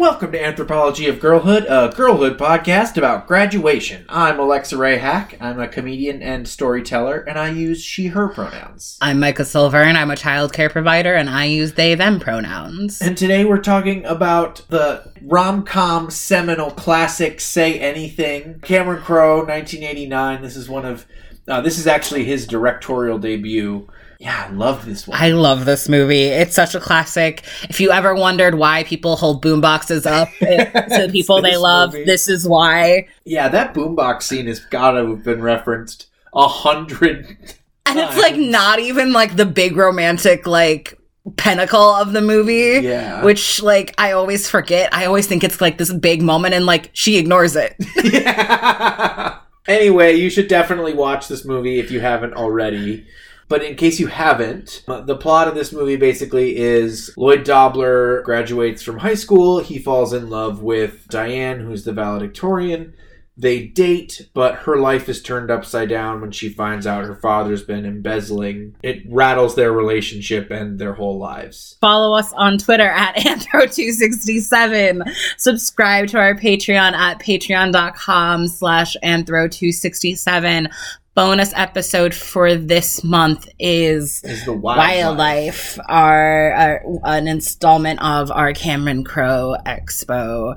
Welcome to Anthropology of Girlhood, a girlhood podcast about graduation. I'm Alexa Ray Hack. I'm a comedian and storyteller, and I use she, her pronouns. I'm Micah Silver, and I'm a child care provider, and I use they, them pronouns. And today we're talking about the rom com seminal classic Say Anything. Cameron Crowe, 1989. This is one of, uh, this is actually his directorial debut. Yeah, I love this one. I love this movie. It's such a classic. If you ever wondered why people hold boomboxes up to people they love, movie. this is why. yeah, that boombox scene has got to have been referenced a hundred And it's like not even like the big romantic like pinnacle of the movie. Yeah. Which like I always forget. I always think it's like this big moment and like she ignores it. Yeah. anyway, you should definitely watch this movie if you haven't already. But in case you haven't, the plot of this movie basically is Lloyd Dobler graduates from high school. He falls in love with Diane, who's the valedictorian. They date, but her life is turned upside down when she finds out her father's been embezzling. It rattles their relationship and their whole lives. Follow us on Twitter at Anthro267. Subscribe to our Patreon at patreon.com slash Anthro267. Bonus episode for this month is Is the wildlife. Wildlife, our, our an installment of our Cameron Crowe Expo.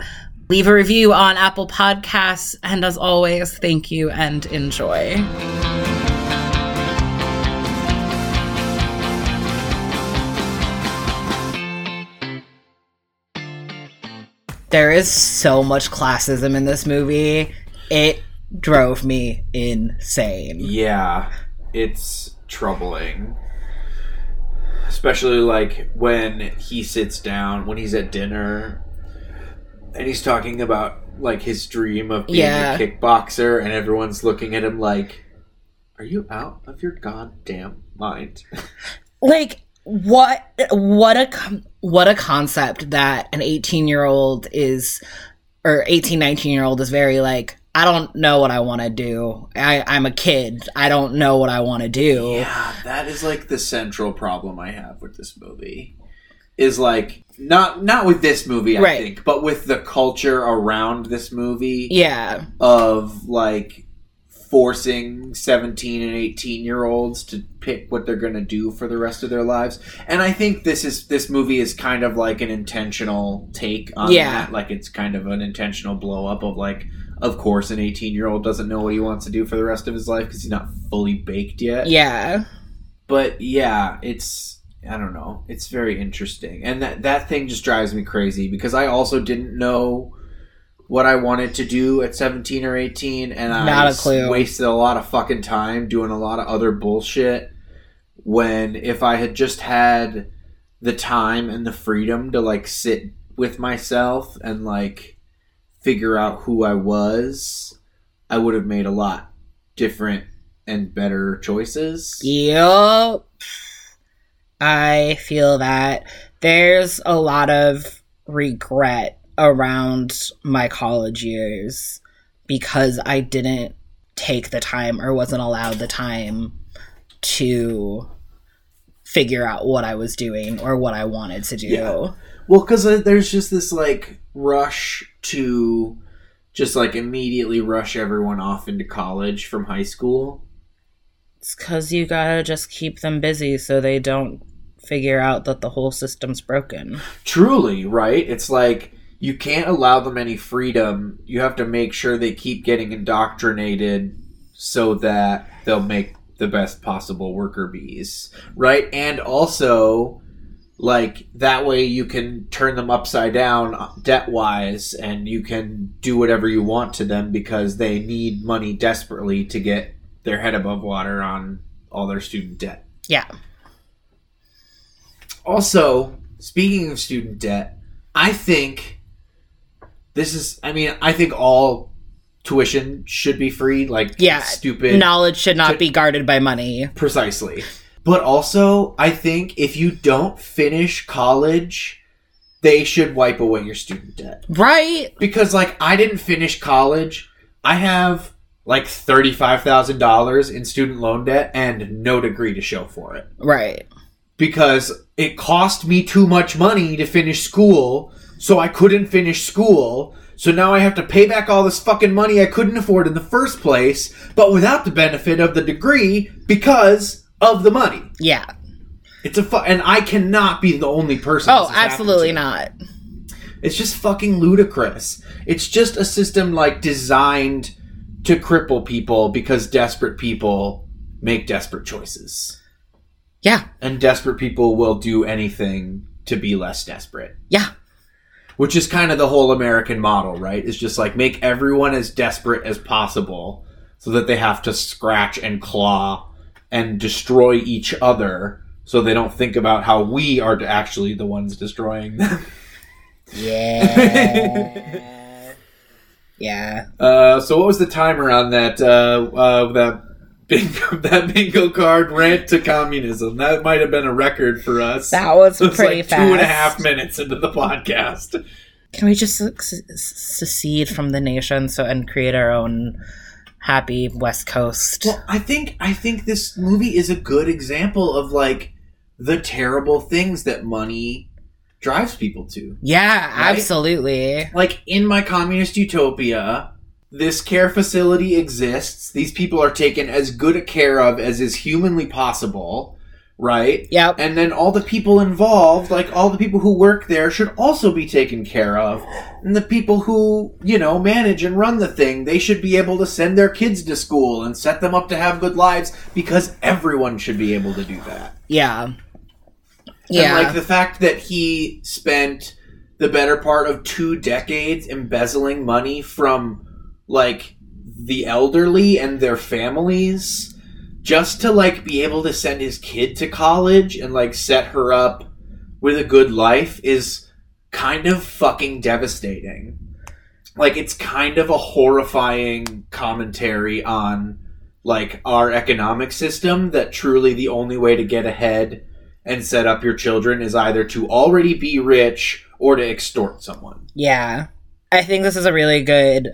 Leave a review on Apple Podcasts, and as always, thank you and enjoy. There is so much classism in this movie. It drove me insane. Yeah, it's troubling. Especially like when he sits down, when he's at dinner, and he's talking about like his dream of being Yeah. a kickboxer, and everyone's looking at him like, Are you out of your goddamn mind? like what what a what a concept that an 18 year old is or 18 19 year old is very like i don't know what i want to do I, i'm a kid i don't know what i want to do Yeah, that is like the central problem I have with this movie. Is like not not with this movie, I Right. think, but with the culture around this movie. yeah of like forcing 17 and 18 year olds to pick what they're going to do for the rest of their lives and i think this is this movie is kind of like an intentional take on Yeah. that like it's kind of an intentional blow up of like of course an 18 year old doesn't know what he wants to do for the rest of his life because he's not fully baked yet. Yeah. But yeah it's i don't know. It's very interesting. And that that thing just drives me crazy because i also didn't know what i wanted to do at 17 or 18 and i Not a s- clue. wasted a lot of fucking time doing a lot of other bullshit when if i had just had the time and the freedom to like sit with myself and like figure out who i was i would have made a lot different and better choices Yup. I feel that there's a lot of regret around my college years because I didn't take the time or wasn't allowed the time to figure out what I was doing or what I wanted to do. Yeah. Well, because uh, there's just this like rush to just like immediately rush everyone off into college from high school. It's because you gotta just keep them busy so they don't figure out that the whole system's broken. Truly, right? It's like you can't allow them any freedom. You have to make sure they keep getting indoctrinated so that they'll make the best possible worker bees, right? And also like that way you can turn them upside down debt wise and you can do whatever you want to them because they need money desperately to get their head above water on all their student debt. Yeah. Also, speaking of student debt, I think this is I mean, I think all tuition should be free like Yeah. stupid Knowledge should not Should- be guarded by money. Precisely. But also, I think if you don't finish college, they should wipe away your student debt. Right? Because, like, I didn't finish college. I have, like, $35,000 in student loan debt and no degree to show for it. Right. Because it cost me too much money to finish school, so I couldn't finish school. So now I have to pay back all this fucking money I couldn't afford in the first place, but without the benefit of the degree because of the money. Yeah. It's a fu- and I cannot be the only person. Oh, this has happened absolutely not. It's just fucking ludicrous. It's just a system like designed to cripple people because desperate people make desperate choices. Yeah. And desperate people will do anything to be less desperate. Yeah. Which is kind of the whole American model, right? Is just like make everyone as desperate as possible so that they have to scratch and claw and destroy each other so they don't think about how we are actually the ones destroying them. Yeah. yeah. Uh, so what was the timer on that uh, uh, that bingo that bingo card rant to communism? That might have been a record for us. That was was pretty like fast. two and a half minutes into the podcast. Can we just secede from the nation so and create our own happy West Coast? Well, I think I think this movie is a good example of like the terrible things that money drives people to. yeah, Right? absolutely. Like in my communist utopia, this care facility exists. These people are taken as good a care of as is humanly possible, right? Yep. And then all the people involved, like all the people who work there, should also be taken care of. And the people who, you know, manage and run the thing, they should be able to send their kids to school and set them up to have good lives because everyone should be able to do that. Yeah. And Yeah. like the fact that he spent the better part of two decades embezzling money from like the elderly and their families just to like be able to send his kid to college and like set her up with a good life is kind of fucking devastating. Like it's kind of a horrifying commentary on like our economic system that truly the only way to get ahead and set up your children is either to already be rich or to extort someone. Yeah. I think this is a really good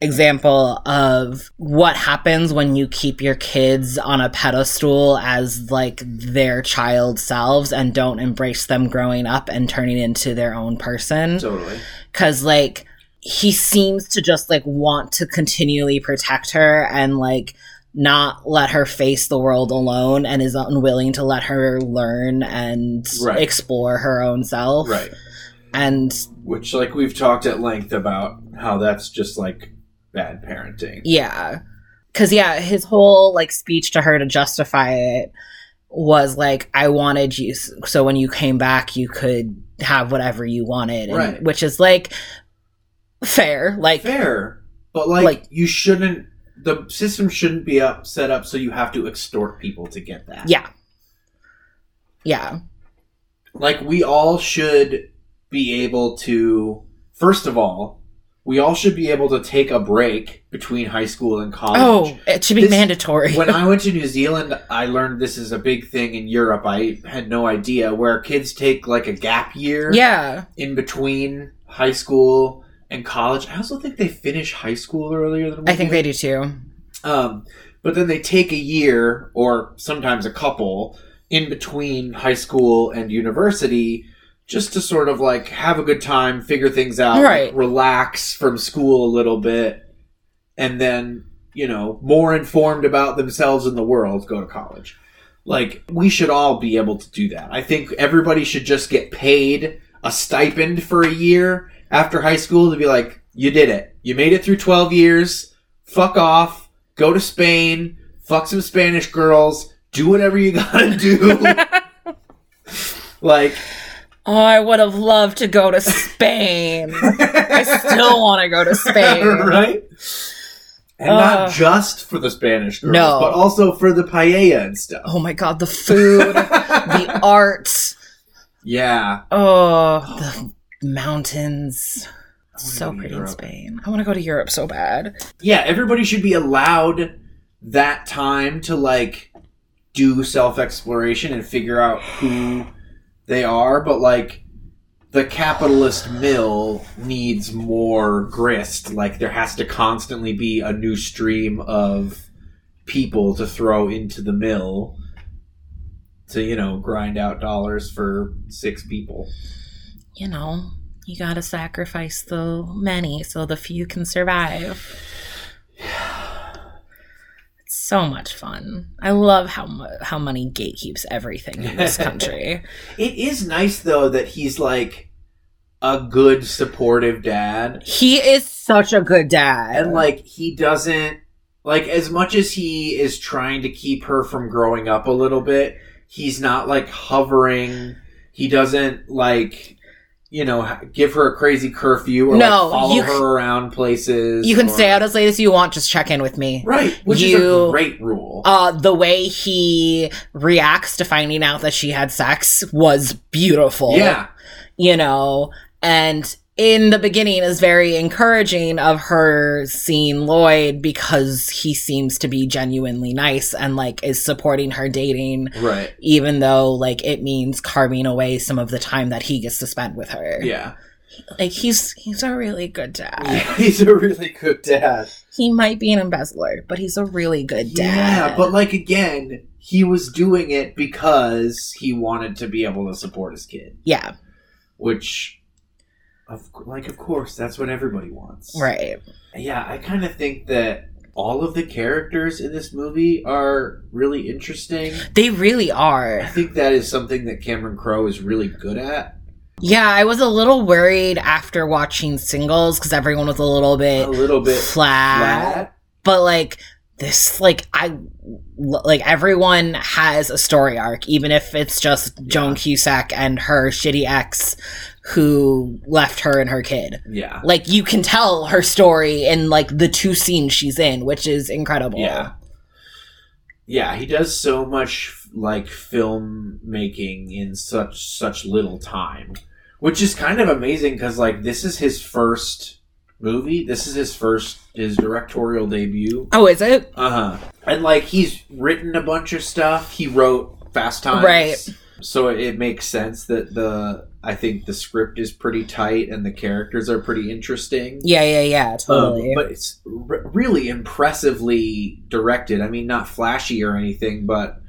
example of what happens when you keep your kids on a pedestal as like their child selves and don't embrace them growing up and turning into their own person. Totally. Cause like he seems to just like want to continually protect her and like not let her face the world alone and is unwilling to let her learn and Right. explore her own self. Right. And Which like we've talked at length about how that's just like bad parenting. Yeah. Cause yeah, his whole like speech to her to justify it was like, I wanted you so when you came back you could have whatever you wanted. and- Right. Which is like fair. Like Fair. But like, Like- you shouldn't the system shouldn't be up set up so you have to extort people to get that. Yeah. Yeah. Like we all should be able to first of all, we all should be able to take a break between high school and college. Oh, it should be This- mandatory. when I went to New Zealand, I learned this is a big thing in Europe. I had no idea where kids take like a gap year yeah. in between high school and college. I also think they finish high school earlier than I think do. they do too. Um, but then they take a year or sometimes a couple in between high school and university just to sort of like have a good time, figure things out, Right. relax from school a little bit, and then, you know, more informed about themselves and the world, go to college. Like, we should all be able to do that. I think everybody should just get paid a stipend for a year after high school to be like, you did it. You made it through 12 years. Fuck off. Go to Spain. Fuck some Spanish girls. Do whatever you gotta do. like, Oh, I would have loved to go to Spain. I still want to go to Spain. right? And Uh, not just for the Spanish girls, no. but also for the paella and stuff. Oh my god, the food, the art. Yeah. Oh, the mountains. So pretty in Spain. I want to go to Europe so bad. Yeah, everybody should be allowed that time to like do self exploration and figure out who they are, but like the capitalist mill needs more grist. Like there has to constantly be a new stream of people to throw into the mill to, you know, grind out dollars for six people. You know, You gotta sacrifice the many so the few can survive. So much fun. I love how how money gatekeeps everything in this country. It is nice though that he's like a good supportive dad he is such a good dad. and like he doesn't like as much as he is trying to keep her from growing up a little bit, he's not like hovering. He doesn't like you know give her a crazy curfew or No, like follow you her around places. you can or- stay out as late as you want, just check in with me. right, which is a great rule. Uh, the way he reacts to finding out that she had sex was beautiful. yeah, you know, and in the beginning is very encouraging of her seeing Lloyd because he seems to be genuinely nice and like is supporting her dating, right. even though like it means carving away some of the time that he gets to spend with her. Yeah, Like he's he's a really good dad. he's a really good dad. He might be an embezzler, but he's a really good dad. Yeah, but like again, he was doing it because he wanted to be able to support his kid, yeah, which, of like, of course, that's what everybody wants. right. Yeah, I kind of think that all of the characters in this movie are really interesting. They really are. I think that is something that Cameron Crowe is really good at. Yeah, I was a little worried after watching singles because everyone was a little bit A little bit flat. flat. But like this, like I, like everyone has a story arc, even if it's just Joan Yeah. Cusack and her shitty ex who left her and her kid. Yeah. Like you can tell her story in like the two scenes she's in, which is incredible. Yeah. Yeah, he does so much like filmmaking in such such little time, which is kind of amazing because like this is his first movie. This is his first his directorial debut. Oh, is it? Uh huh. And like he's written a bunch of stuff. He wrote Fast Times, Right. So it makes sense that the I think the script is pretty tight and the characters are pretty interesting. Yeah, yeah, yeah. Totally. Um, but it's re- really impressively directed. I mean, not flashy or anything, but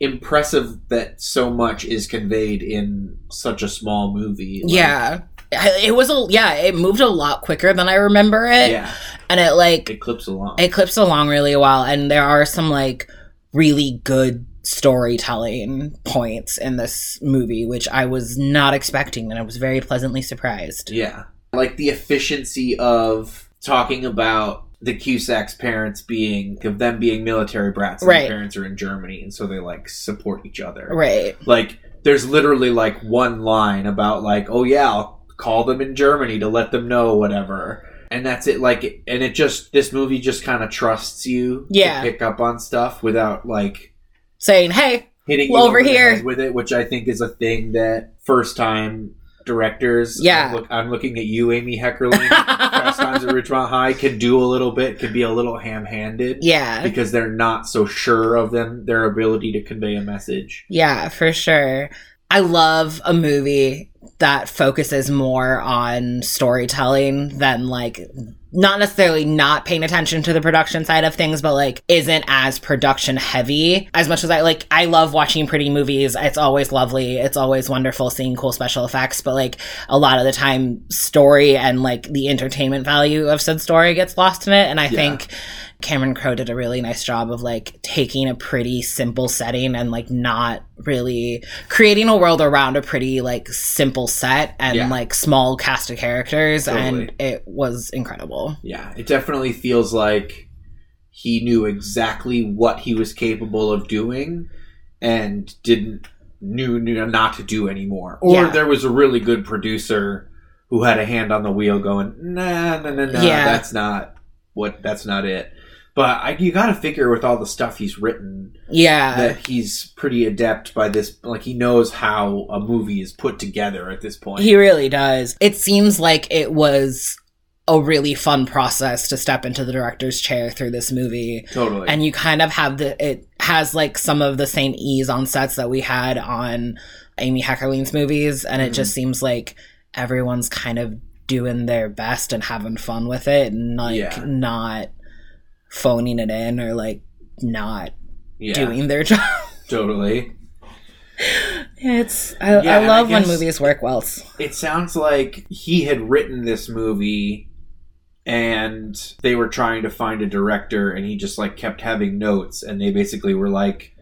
impressive that so much is conveyed in such a small movie. Like, yeah. It was a yeah. It moved a lot quicker than I remember it, yeah, and it like it clips along. it clips along really well and there are some like really good storytelling points in this movie which i was not expecting and i was very pleasantly surprised yeah, like the efficiency of talking about the Cusack's parents being of them being military brats. And Right. Their parents are in Germany, and so they like support each other. right like there's literally like one line about like oh yeah i'll call them in germany to let them know whatever and that's it like and it just this movie just kind of trusts you Yeah. to pick up on stuff without like saying hey hitting you Well, over here. with it which i think is a thing that first time directors Yeah. I'm, look, I'm looking at you amy heckerling fast times at ridgemont high can do a little bit can be a little ham-handed yeah because they're not so sure of them their ability to convey a message yeah for sure i love a movie that focuses more on storytelling than like not necessarily not paying attention to the production side of things, but like isn't as production heavy as much as I like. I love watching pretty movies. It's always lovely. It's always wonderful seeing cool special effects, but like a lot of the time, story and like the entertainment value of said story gets lost in it. And I Yeah. think Cameron Crowe did a really nice job of like taking a pretty simple setting and like not really creating a world around a pretty like simple set and Yeah. like small cast of characters Totally. and it was incredible. Yeah, it definitely feels like he knew exactly what he was capable of doing and didn't knew, knew not to do anymore. Or Yeah. there was a really good producer who had a hand on the wheel going, nah, nah, nah, nah, Yeah. that's not what, that's not it. But I, you got to figure with all the stuff he's written Yeah. that he's pretty adept by this. Like he knows how a movie is put together at this point. He really does. It seems like it was a really fun process to step into the director's chair through this movie. totally. And you kind of have the, it has like some of the same ease on sets that we had on Amy Heckerling's movies. And it Mhm. just seems like everyone's kind of doing their best and having fun with it and like Yeah. not phoning it in or like not yeah, doing their job. totally. It's I, Yeah, I and I love when movies work well. It sounds like he had written this movie and they were trying to find a director and he just like kept having notes and they basically were like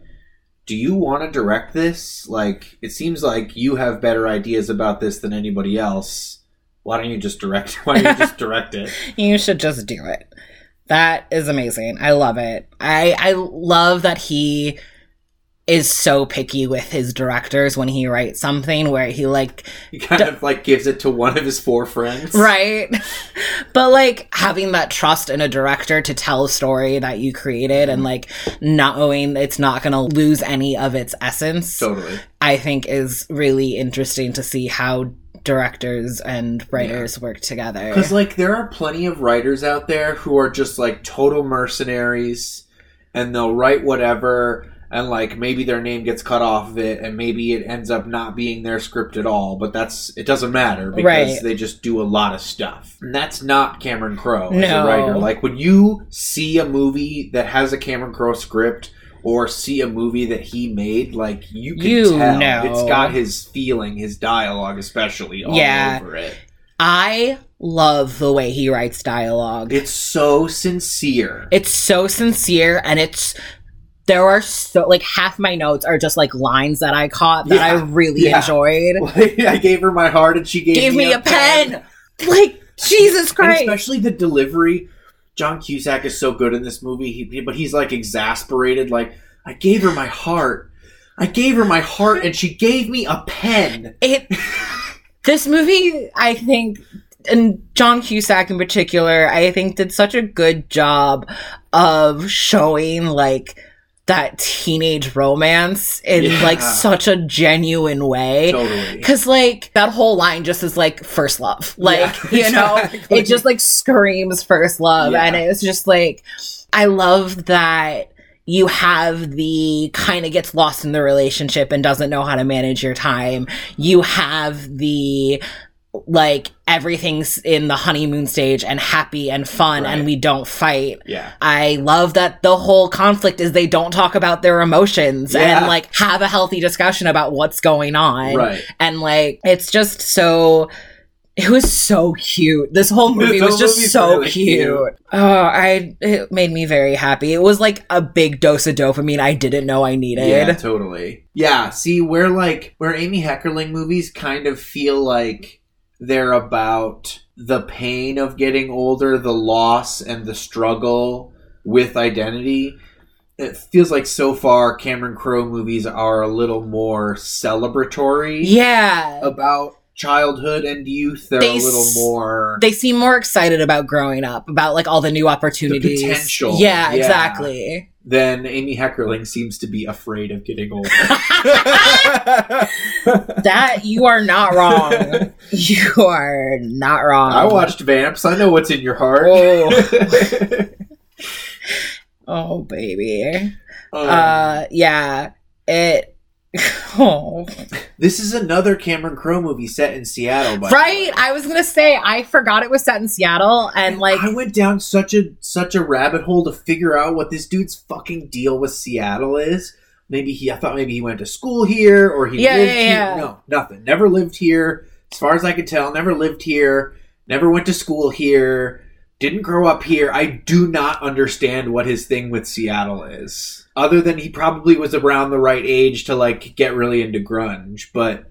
do you want to direct this like it seems like you have better ideas about this than anybody else why don't you just direct why don't you just direct it You should just do it. That is amazing. I love it. I I love that he is so picky with his directors when he writes something where he like he kind of like gives it to one of his four friends right but like having that trust in a director to tell a story that you created and mm-hmm. like not knowing it's not going to lose any of its essence totally i think is really interesting to see how directors and writers work together Because like there are plenty of writers out there who are just like total mercenaries, and they'll write whatever, and like maybe their name gets cut off of it, and maybe it ends up not being their script at all. But that's it doesn't matter because Right. they just do a lot of stuff. And that's not Cameron Crowe as a writer. Like when you see a movie that has a Cameron Crowe script. Or see a movie that he made, like you can You tell know. it's got his feeling, his dialogue, especially all Yeah. over it. i love the way he writes dialogue It's so sincere. It's so sincere and it's there are so like half my notes are just like lines that I caught that I really yeah. enjoyed. I gave her my heart and she gave, Gave me a pen. Like Jesus And Christ. especially the delivery. John Cusack is so good in this movie, he, but he's like exasperated. Like, I gave her my heart. I gave her my heart and she gave me a pen. It this movie I think and John Cusack in particular, I think did such a good job of showing like that teenage romance in Yeah. like such a genuine way. Totally. Cause like that whole line just is like first love. Like, Yeah, you know, exactly. it just like screams first love. Yeah. And it's just like I love that you have the kind of gets lost in the relationship and doesn't know how to manage your time. You have the like everything's in the honeymoon stage and happy and fun Right. and we don't fight. Yeah. I love that the whole conflict is they don't talk about their emotions Yeah. and like have a healthy discussion about what's going on. Right. And like it's just so it was so cute. This whole movie was just so really cute. cute. Oh, I it made me very happy. It was like a big dose of dopamine I didn't know I needed. Yeah, totally. Yeah, see, we're like where Amy Heckerling movies kind of feel like they're about the pain of getting older, the loss and the struggle with identity. It feels like so far Cameron Crowe movies are a little more celebratory Yeah. about childhood and youth. They're They a little more They seem more excited about growing up, about like all the new opportunities. potential. Yeah, Yeah. exactly. Than Amy Heckerling seems to be afraid of getting old. That you are not wrong. you are not wrong. I watched Vamps. I know what's in your heart. Oh. Oh baby. Um, Uh yeah. It Oh. this is another Cameron Crowe movie set in Seattle. By Right? I was gonna say I forgot it was set in Seattle and like I went down such a such a rabbit hole to figure out what this dude's fucking deal with Seattle is. Maybe he, I thought maybe he went to school here or he Yeah, lived yeah, here. yeah. No, nothing. Never lived here. As far as I could tell, never lived here. Never went to school here. Didn't grow up here. I do not understand what his thing with Seattle is. Other than he probably was around the right age to like get really into grunge, but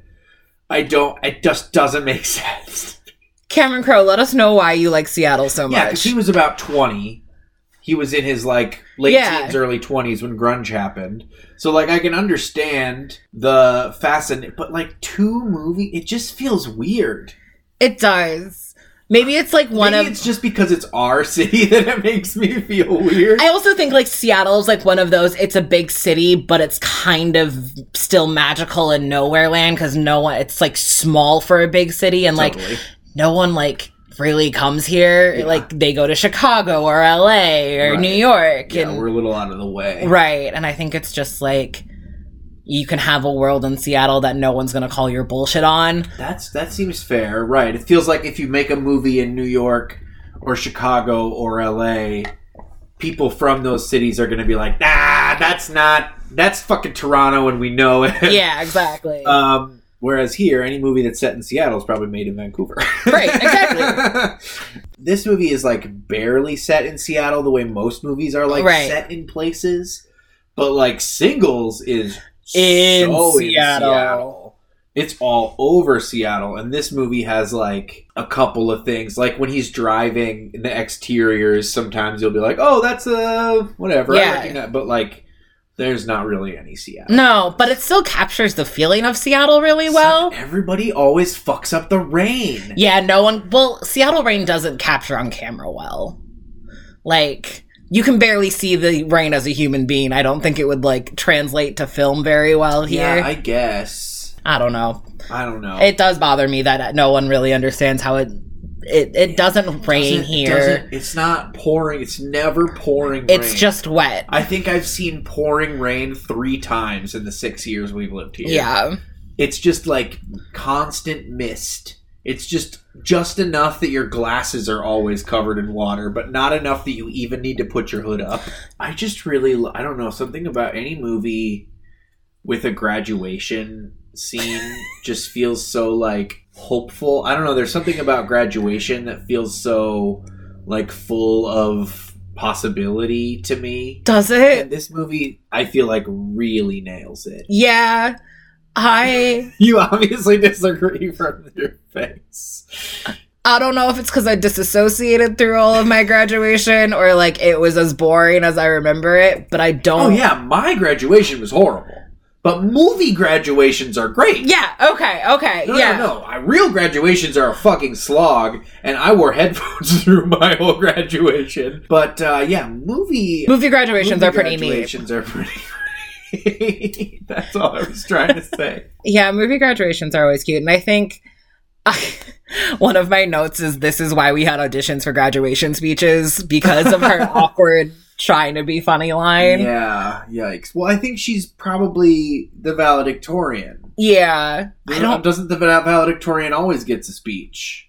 I don't. It just doesn't make sense. Cameron Crowe, let us know why you like Seattle so much. Yeah, because he was about 20. He was in his like late Yeah. teens, early 20s when grunge happened. So like I can understand the fascin but like two movie it just feels weird. it does. Maybe it's like one of Maybe of it's just because it's our city that it makes me feel weird. I also think like Seattle's like one of those. It's a big city, but it's kind of still magical in nowhere land because no one. It's like small for a big city, and like Totally. no one like really comes here. Yeah. Like they go to Chicago or L.A. or Right. New York, yeah, and we're a little out of the way. right. And I think it's just like you can have a world in Seattle that no one's gonna call your bullshit on. That's that seems fair, right? It feels like if you make a movie in New York or Chicago or LA, people from those cities are going to be like, nah, that's not that's fucking Toronto, and we know it. Yeah, exactly. Um, whereas here, any movie that's set in Seattle is probably made in Vancouver. Right, exactly. this movie is like barely set in Seattle the way most movies are like Right. set in places. But like Singles is In so Seattle. It's all over Seattle, and this movie has like a couple of things. Like when he's driving in the exteriors, sometimes you'll be like, "Oh, that's a whatever." Yeah. but like, there's not really any Seattle. no, but it still captures the feeling of Seattle really well. Everybody always fucks up the rain. Yeah, no one. Well, Seattle rain doesn't capture on camera well. Like, you can barely see the rain as a human being. I don't think it would, like, translate to film very well here. Yeah, I, guess. I don't know. I don't know. It does bother me that no one really understands how it. It, it doesn't rain Doesn't- here. doesn't- it's not pouring. It's never pouring. It's rain. just wet. I think I've seen pouring rain three times in the six years we've lived here. Yeah. It's just like constant mist. It's just just enough that your glasses are always covered in water, but not enough that you even need to put your hood up. I just really I don't know something about any movie with a graduation scene just feels so like hopeful. I don't know, there's something about graduation that feels so like full of possibility to me. Does it? And this movie I feel like really nails it. Yeah. I You obviously disagree from your face. I don't know if it's because I disassociated through all of my graduation or like it was as boring as I remember it, but I don't. Oh yeah, my graduation was horrible. But movie graduations are great. Yeah, okay, okay, No, yeah. no, no. I, real graduations are a fucking slog, and I wore headphones through my whole graduation. But uh, yeah, movie Movie graduations movie are pretty neat. graduations are pretty. That's all I was trying to say. Yeah, movie graduations are always cute. And I think one of my notes is this is why we had auditions for graduation speeches because of her awkward trying to be funny line. Yeah, yikes. Well, I think she's probably the valedictorian. Yeah. I don't. Doesn't the valedictorian always gets a speech?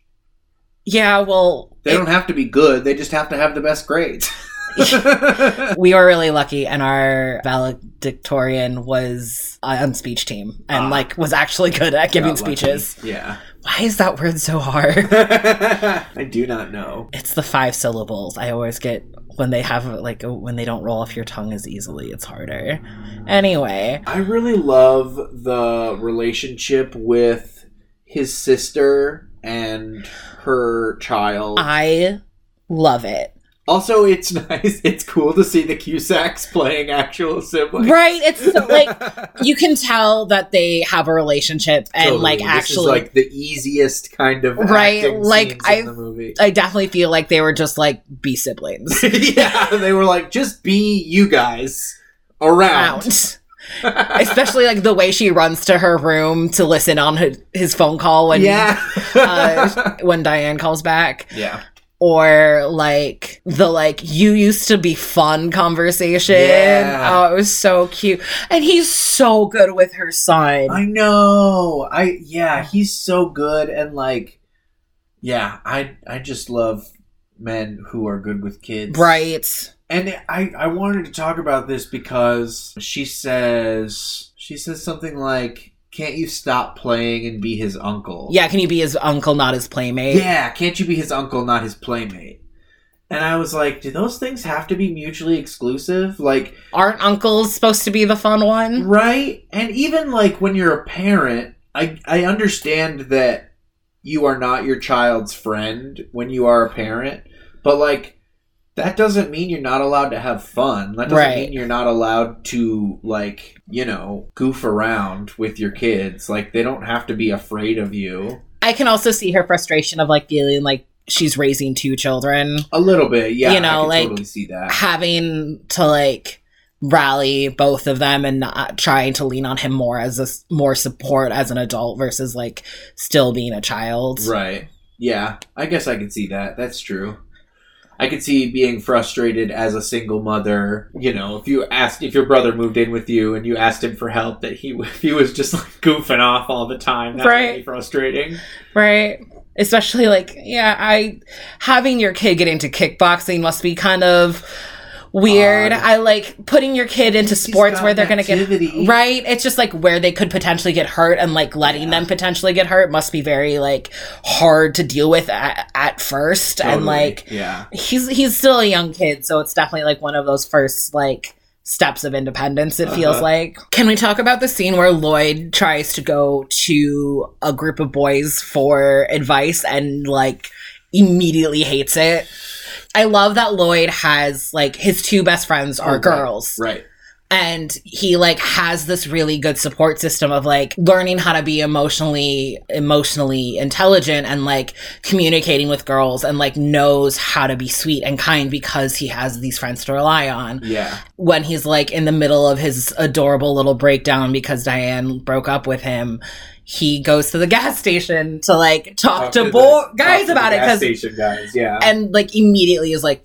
Yeah, well, They don't have to be good. They just have to have the best grades. we were really lucky, and our valedictorian was uh, on speech team and Ah. like was actually good at giving Got lucky. speeches. Yeah. Why is that word so hard? I do not know. it's the five syllables. I always get when they have like when they don't roll off your tongue as easily. It's harder. Anyway, I really love the relationship with his sister and her child. I love it. Also, it's nice. It's cool to see the Cusacks playing actual siblings. Right? It's so, like you can tell that they have a relationship and Totally. like This is, actually like the easiest kind of Right, like, I- the movie. I definitely feel like they were just like be siblings. yeah, they were like, just be you guys around. Around. Especially like the way she runs to her room to listen on his, his phone call when yeah. uh, when Diane calls back. yeah. Or like the like you used to be fun conversation. Yeah. Oh, it was so cute. And he's so good with her son. I know. I yeah, he's so good and like yeah, I I just love men who are good with kids. right. And I I wanted to talk about this because she says she says something like can't you stop playing and be his uncle? Yeah, can you be his uncle, not his playmate? Yeah, can't you be his uncle, not his playmate? And I was like, do those things have to be mutually exclusive? Like, Aren't uncles supposed to be the fun one? right? And even like when you're a parent, I I understand that you are not your child's friend when you are a parent, but like that doesn't mean you're not allowed to have fun. That doesn't Right. mean you're not allowed to like, you know, goof around with your kids. Like they don't have to be afraid of you. I can also see her frustration of like feeling like she's raising two children, A little bit, yeah. You know, I can like- totally see that. having to like rally both of them and not trying to lean on him more as a more support as an adult versus like still being a child. Right. Yeah, I guess I can see that. That's true. I could see being frustrated as a single mother. You know, if you asked if your brother moved in with you and you asked him for help, that he if he was just like goofing off all the time, that would Right. be frustrating. Right. Especially like, yeah, I having your kid get into kickboxing must be kind of weird. I like putting your kid into sports where they're going to get right. It's just like where they could potentially get hurt and like letting Yeah. them potentially get hurt must be very like hard to deal with at, at first. And like yeah, he's he's still a young kid, so it's definitely like one of those first like steps of independence it feels Uh-huh. like. Can we talk about the scene where Lloyd tries to go to a group of boys for advice and like immediately hates it? I love that Lloyd has like his two best friends are Oh, right. girls right. and he like has this really good support system of like learning how to be emotionally emotionally intelligent and like communicating with girls and like knows how to be sweet and kind because he has these friends to rely on Yeah, when he's like in the middle of his adorable little breakdown because Diane broke up with him he goes to the gas station to like talk, to, talk guys to the about it gas because station guys. Yeah, and like immediately is like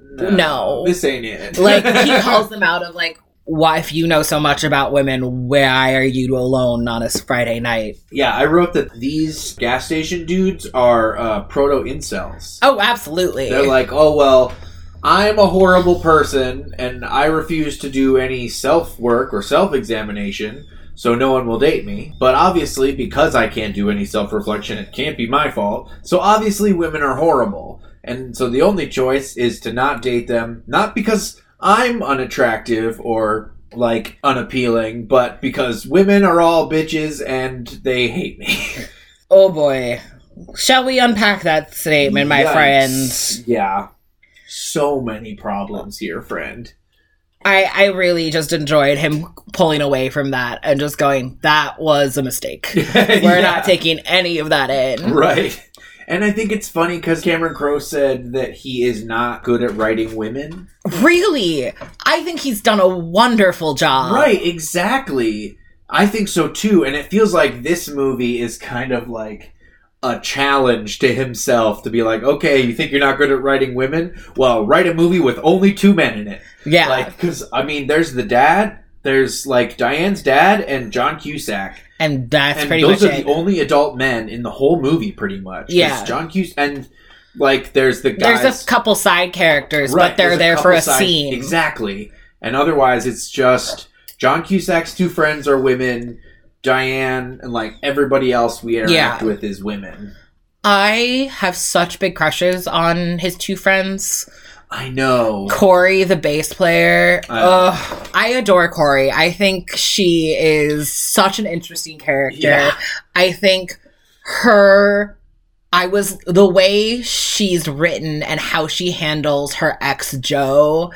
no. this ain't it. like he calls them out of like why if you know so much about women why are you alone on a friday night Yeah, I wrote that these gas station dudes are uh, proto incels. oh absolutely They're like, oh well, I'm a horrible person and I refuse to do any self work or self examination, so no one will date me. But obviously, because I can't do any self reflection, it can't be my fault. So obviously, women are horrible. And so the only choice is to not date them, not because I'm unattractive or like unappealing, but because women are all bitches and they hate me. oh boy shall we unpack that statement my Yikes. friends Yeah. So many problems here, friend. I i really just enjoyed him pulling away from that and just going that was a mistake we're We're not taking any of that in Right. And I think it's funny because Cameron Crowe said that he is not good at writing women. really i think he's done a wonderful job right, exactly. I think so too. And it feels like this movie is kind of like a challenge to himself to be like, okay, you think you're not good at writing women? Well, write a movie with only two men in it. Yeah Like, because, I mean, there's the dad, there's like Diane's dad, and John Cusack. and that's and pretty those much are it the only adult men in the whole movie, pretty much. Yeah. John Cusack and like there's the guys. There's a couple side characters, Right, but they're there for a side- scene. exactly. And otherwise, it's just John Cusack's two friends are women. Diane and like everybody else we interact Yeah. with is women. I have such big crushes on his two friends. I know. Corey, the bass player. I- Ugh, I adore Corey. I think she is such an interesting character. Yeah. I think her. I was the way she's written and how she handles her ex Joe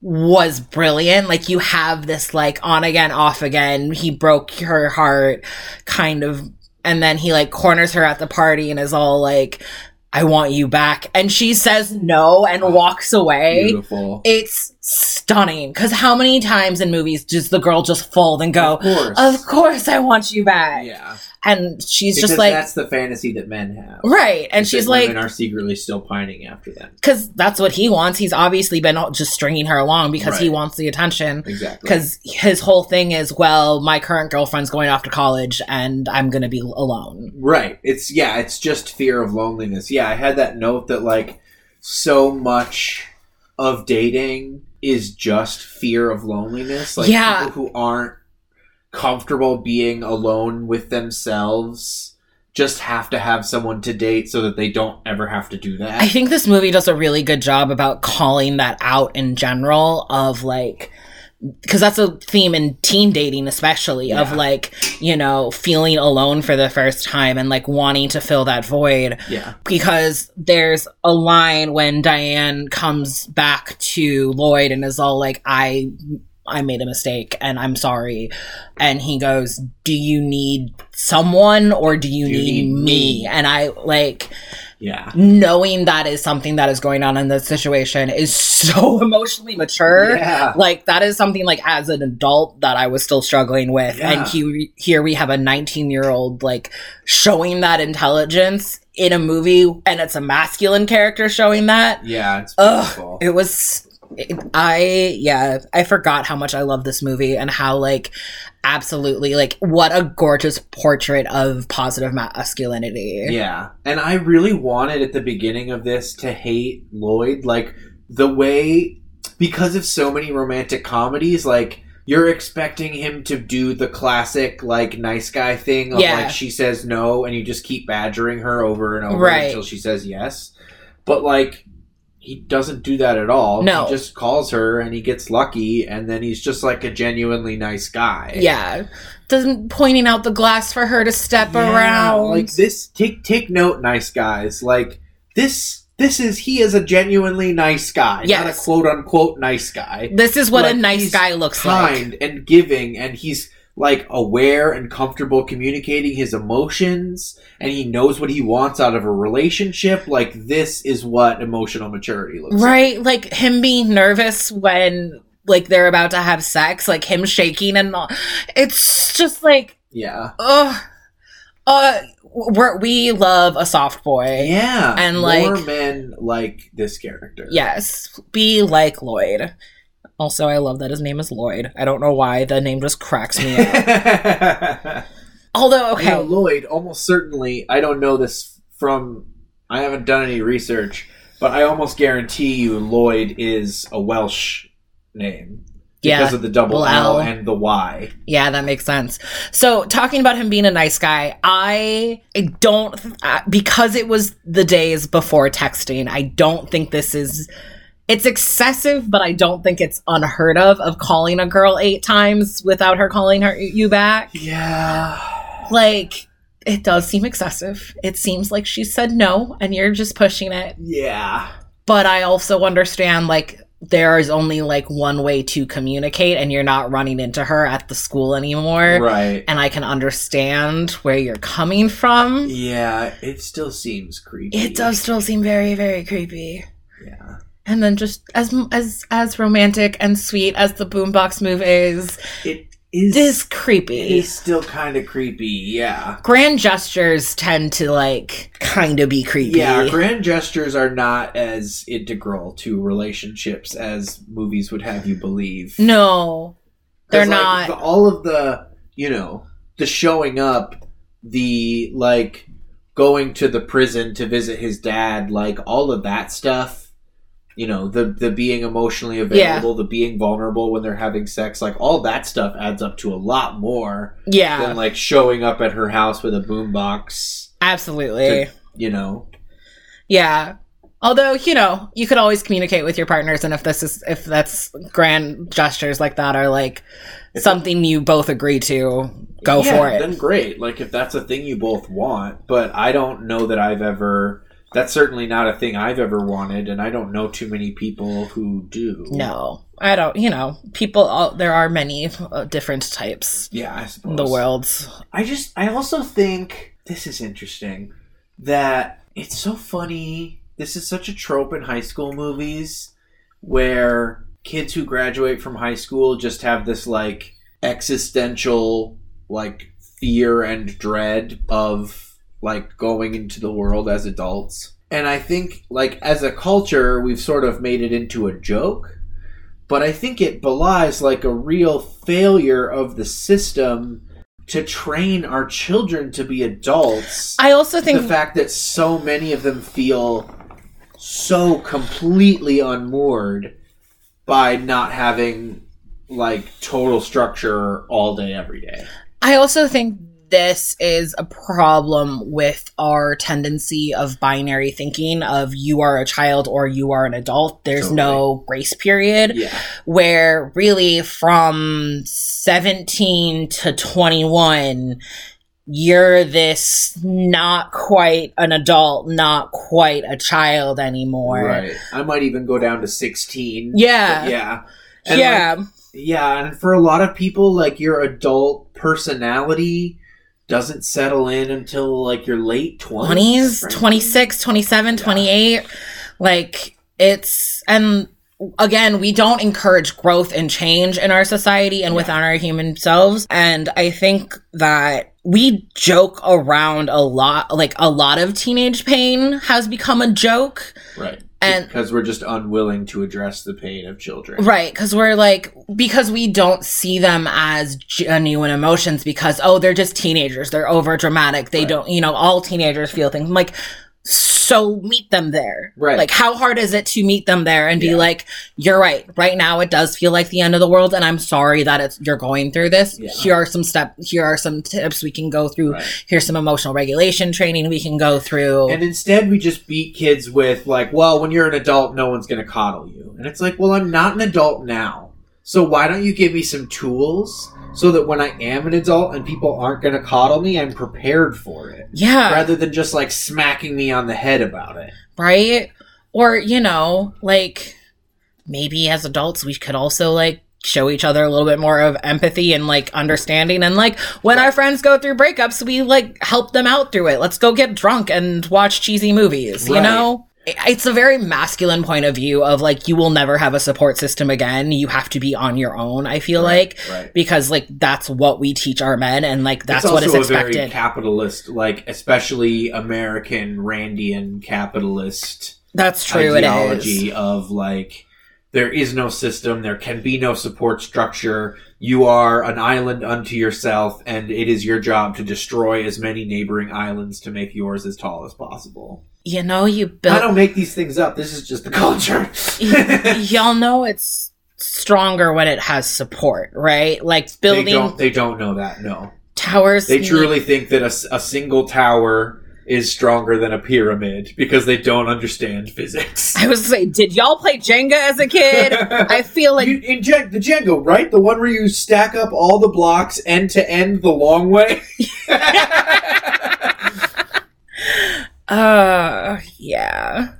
was brilliant. Like you have this like on again, off again. He broke her heart kind of and then he like corners her at the party and is all like, I want you back. And she says no and oh, walks away. Beautiful. It's stunning. Cause how many times in movies does the girl just fold and go, Of course. Of course I want you back. Yeah. And she's Because just like that's the fantasy that men have. Right. And she's like women are secretly still pining after them. because that's what he wants. He's obviously been just stringing her along because he wants the attention. Exactly. Because his whole thing is, well, my current girlfriend's going off to college and I'm going to be alone. Right. It's yeah, it's just fear of loneliness. Yeah, I had that note that like so much of dating is just fear of loneliness. Like Yeah. people who aren't comfortable being alone with themselves just have to have someone to date so that they don't ever have to do that. I think this movie does a really good job about calling that out in general of like because that's a theme in teen dating especially of like you know feeling alone for the first time and like wanting to fill that void yeah. because there's a line when Diane comes back to Lloyd and is all like I I made a mistake and I'm sorry and he goes do you need someone or do you, Do you need, need me? me? and I like Yeah. knowing that is something that is going on in this situation is so emotionally mature Yeah. like that is something like as an adult that I was still struggling with, Yeah. and he, here we have a 19 year old like showing that intelligence in a movie, and it's a masculine character showing that. Yeah, it's Ugh, beautiful. it was. I yeah, I forgot how much I love this movie and how like absolutely like what a gorgeous portrait of positive masculinity. Yeah. And I really wanted at the beginning of this to hate Lloyd. Like, the way because of so many romantic comedies, like you're expecting him to do the classic like nice guy thing of Yeah. like she says no and you just keep badgering her over and over Right. until she says yes. But like he doesn't do that at all. No. He just calls her and he gets lucky and then he's just like a genuinely nice guy. Yeah. Doesn't pointing out the glass for her to step Yeah, around. Like this take take note, nice guys. Like this this is he is a genuinely nice guy. Not a quote unquote nice guy. this is what Like, a nice guy looks like. kind and giving and he's like aware and comfortable communicating his emotions and he knows what he wants out of a relationship like this is what emotional maturity looks like Right? Like him being nervous when like they're about to have sex, like him shaking and all. It's just like yeah ugh. Uh we're, we love a soft boy. yeah And, more like- men like this character Yes, be like Lloyd. Also, I love that his name is Lloyd. I don't know why the name just cracks me up. Although, okay, You know, Lloyd, almost certainly, I don't know this from, I haven't done any research, but I almost guarantee you Lloyd is a Welsh name. Because yeah, of the double L. L and the Y. yeah, that makes sense. So, talking about him being a nice guy, I, I don't uh, because it was the days before texting. I don't think this is. It's excessive, but I don't think it's unheard of of calling a girl eight times without her calling her you back. Yeah. Like, it does seem excessive. It seems like she said no, and you're just pushing it. Yeah. but I also understand like there is only like one way to communicate and you're not running into her at the school anymore. Right. And I can understand where you're coming from. Yeah, it still seems creepy. It does still seem very very creepy. Yeah. And then just as as as romantic and sweet as the boombox move is, It is, it is it creepy. is still kind of creepy, yeah. Grand gestures tend to like kind of be creepy. Yeah, grand gestures are not as integral to relationships as movies would have you believe. No, they're like, not. the- all of the, you know, the showing up, the like going to the prison to visit his dad, like all of that stuff. You know, the the being emotionally available, the being vulnerable when they're having sex, like all that stuff adds up to a lot more yeah, than like showing up at her house with a boombox. absolutely. To, you know, Yeah. Although, you know, you could always communicate with your partners and if this is if that's grand gestures like that are like If- something you both agree to, go Yeah, for it. Then great. Like if that's a thing you both want, but I don't know that I've ever. That's certainly not a thing I've ever wanted, and I don't know too many people who do. no. I don't, you know, people all, there are many uh, different types Yeah, I suppose the worlds. I just. I also think this is interesting that it's so funny. This is such a trope in high school movies where kids who graduate from high school just have this like existential like fear and dread of like going into the world as adults. And I think like as a culture we've sort of made it into a joke, but I think it belies like a real failure of the system to train our children to be adults I also think the fact that so many of them feel so completely unmoored by not having like total structure all day every day. I also think this is a problem with our tendency of binary thinking of you are a child or you are an adult. There's no grace period Yeah. where really from 17 to 21 you're this not quite an adult, not quite a child anymore. Right. I might even go down to 16. Yeah. Yeah. And, yeah. like, yeah, and for a lot of people like your adult personality doesn't settle in until like your late 20s. 20s, 26, 27, 28. Like it's and again, we don't encourage growth and change in our society and Yeah. within our human selves. And I think that we joke around a lot like a lot of teenage pain has become a joke. Right. And- because we're just unwilling to address the pain of children. Right, because we're like, because we don't see them as genuine emotions because, oh, they're just teenagers. They're over dramatic. They Right. don't, you know, all teenagers feel things. I'm like, so meet them there. Right. Like, how hard is it to meet them there and be Yeah. like, you're right. Right now, it does feel like the end of the world, and I'm sorry that it's you're going through this. Yeah. Here are some steps. Here are some tips we can go through. Right. Here's some emotional regulation training we can go through. And instead, we just beat kids with, like, well, when you're an adult, no one's going to coddle you. And it's like, well, I'm not an adult now. So why don't you give me some tools so that when I am an adult and people aren't going to coddle me, I'm prepared for it? yeah. Rather than just, like, smacking me on the head about it. right? Or, you know, like maybe as adults we could also like show each other a little bit more of empathy and like understanding and like when our friends go through breakups we like help them out through it. Let's go get drunk and watch cheesy movies, you Right. know? It's a very masculine point of view of like you will never have a support system again. You have to be on your own, I feel Right, like. right. Because like that's what we teach our men and like that's it's what is also a expected. very capitalist, like, especially American Randian capitalist that's true it is. ideology of like there is no system. There can be no support structure. You are an island unto yourself and it is your job to destroy as many neighboring islands to make yours as tall as possible. You know, you build i don't make these things up. This is just the culture. Y- y'all know it's stronger when it has support, right? Like they building don't they don't know that no. towers. they need- truly think that a single tower is stronger than a pyramid because they don't understand physics I was say, did y'all play Jenga as a kid? I feel like you, in Jen- the Jenga, right? The one where you stack up all the blocks end to end the long way. uh yeah.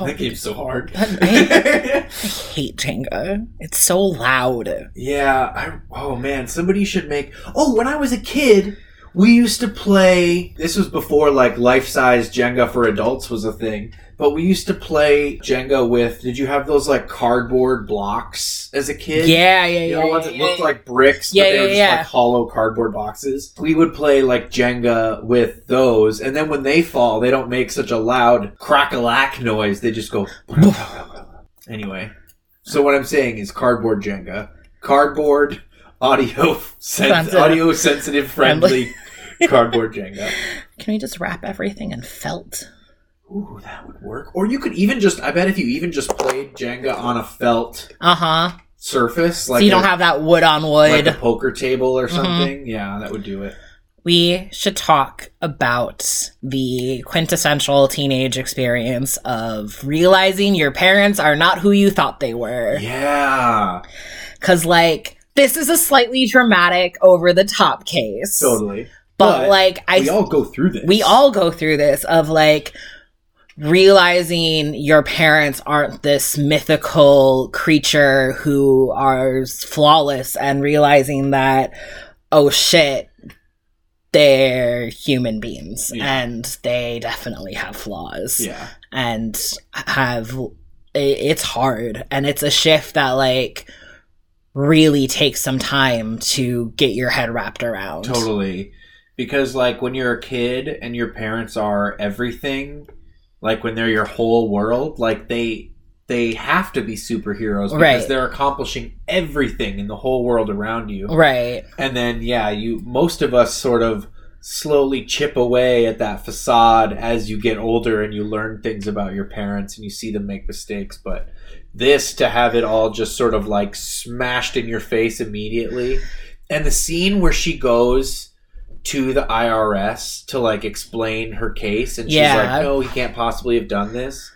Oh, that game's so hard. I, I hate Jenga. It's so loud. yeah. I, oh man, somebody should make. Oh, when I was a kid, we used to play. This was before like life size Jenga for adults was a thing. But we used to play Jenga with. Did you have those like cardboard blocks as a kid? Yeah, yeah, You yeah. know, ones yeah, that yeah, looked yeah. like bricks, Yeah, but they yeah, were just yeah. like hollow cardboard boxes. We would play like Jenga with those, and then when they fall, they don't make such a loud crack-a-lack noise. They just go. anyway, so what I'm saying is cardboard Jenga, cardboard audio sen- audio sensitive friendly cardboard Jenga. Can we just wrap everything in felt? Ooh, that would work. Or you could even just. I bet if you even just played Jenga on a felt Uh huh. surface, like so you don't a- have that wood on wood. like a poker table or Mhm. something. Yeah, that would do it. we should talk about the quintessential teenage experience of realizing your parents are not who you thought they were. Yeah, Cause like this is a slightly dramatic, over the top case. totally. But, But like I we all go through this. we all go through this of like realizing your parents aren't this mythical creature who are flawless and realizing that oh shit they're human beings Yeah. and they definitely have flaws Yeah, and have it's hard and it's a shift that like really takes some time to get your head wrapped around totally. Because like when you're a kid and your parents are everything, like when they're your whole world, like they they have to be superheroes because Right. they're accomplishing everything in the whole world around you. right And then yeah, you most of us sort of slowly chip away at that facade as you get older and you learn things about your parents and you see them make mistakes, but this to have it all just sort of like smashed in your face immediately. And the scene where she goes to the IRS to like explain her case and she's like, "No, he can't possibly have done this."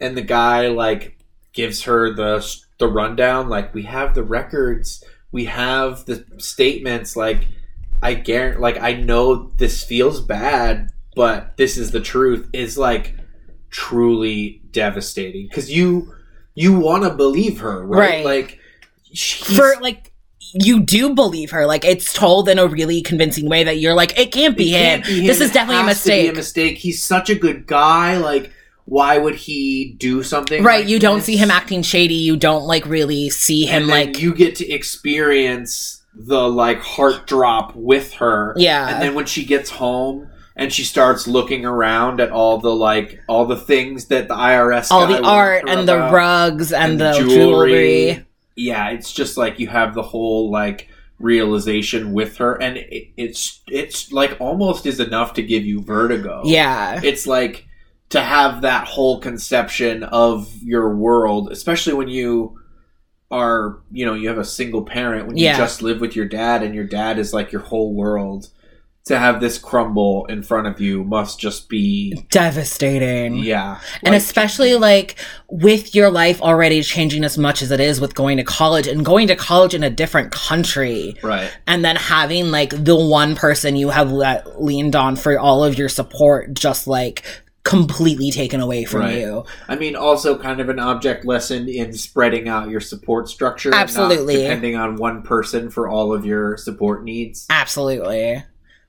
And the guy like gives her the the rundown like, "We have the records, we have the statements like I guarantee like I know this feels bad, but this is the truth." Is like truly devastating cuz you you want to believe her, right? Right. Like she's- for like you do believe her like it's told in a really convincing way that you're like it can't be, It him. can't be him. this is It definitely a has to be mistake a mistake. He's such a good guy. Like, why would he do something? right like you don't this? see him acting shady you don't like really see him like you get to experience the like heart drop with her. yeah And then when she gets home and she starts looking around at all the like all the things that the IRS all the art and the rugs and, and the, the jewelry. jewelry. Yeah, it's just like you have the whole like realization with her, and it, it's it's like almost is enough to give you vertigo. yeah it's like to have that whole conception of your world, especially when you are, you know, you have a single parent, when you Yeah. just live with your dad and your dad is like your whole world, to have this crumble in front of you must just be, Devastating. yeah. And Like, especially like with your life already changing as much as it is with going to college and going to college in a different country right. and then having like the one person you have le- leaned on for all of your support just like completely taken away from Right. you. I mean, also kind of an object lesson in spreading out your support structure. and Absolutely. depending on one person for all of your support needs. Absolutely.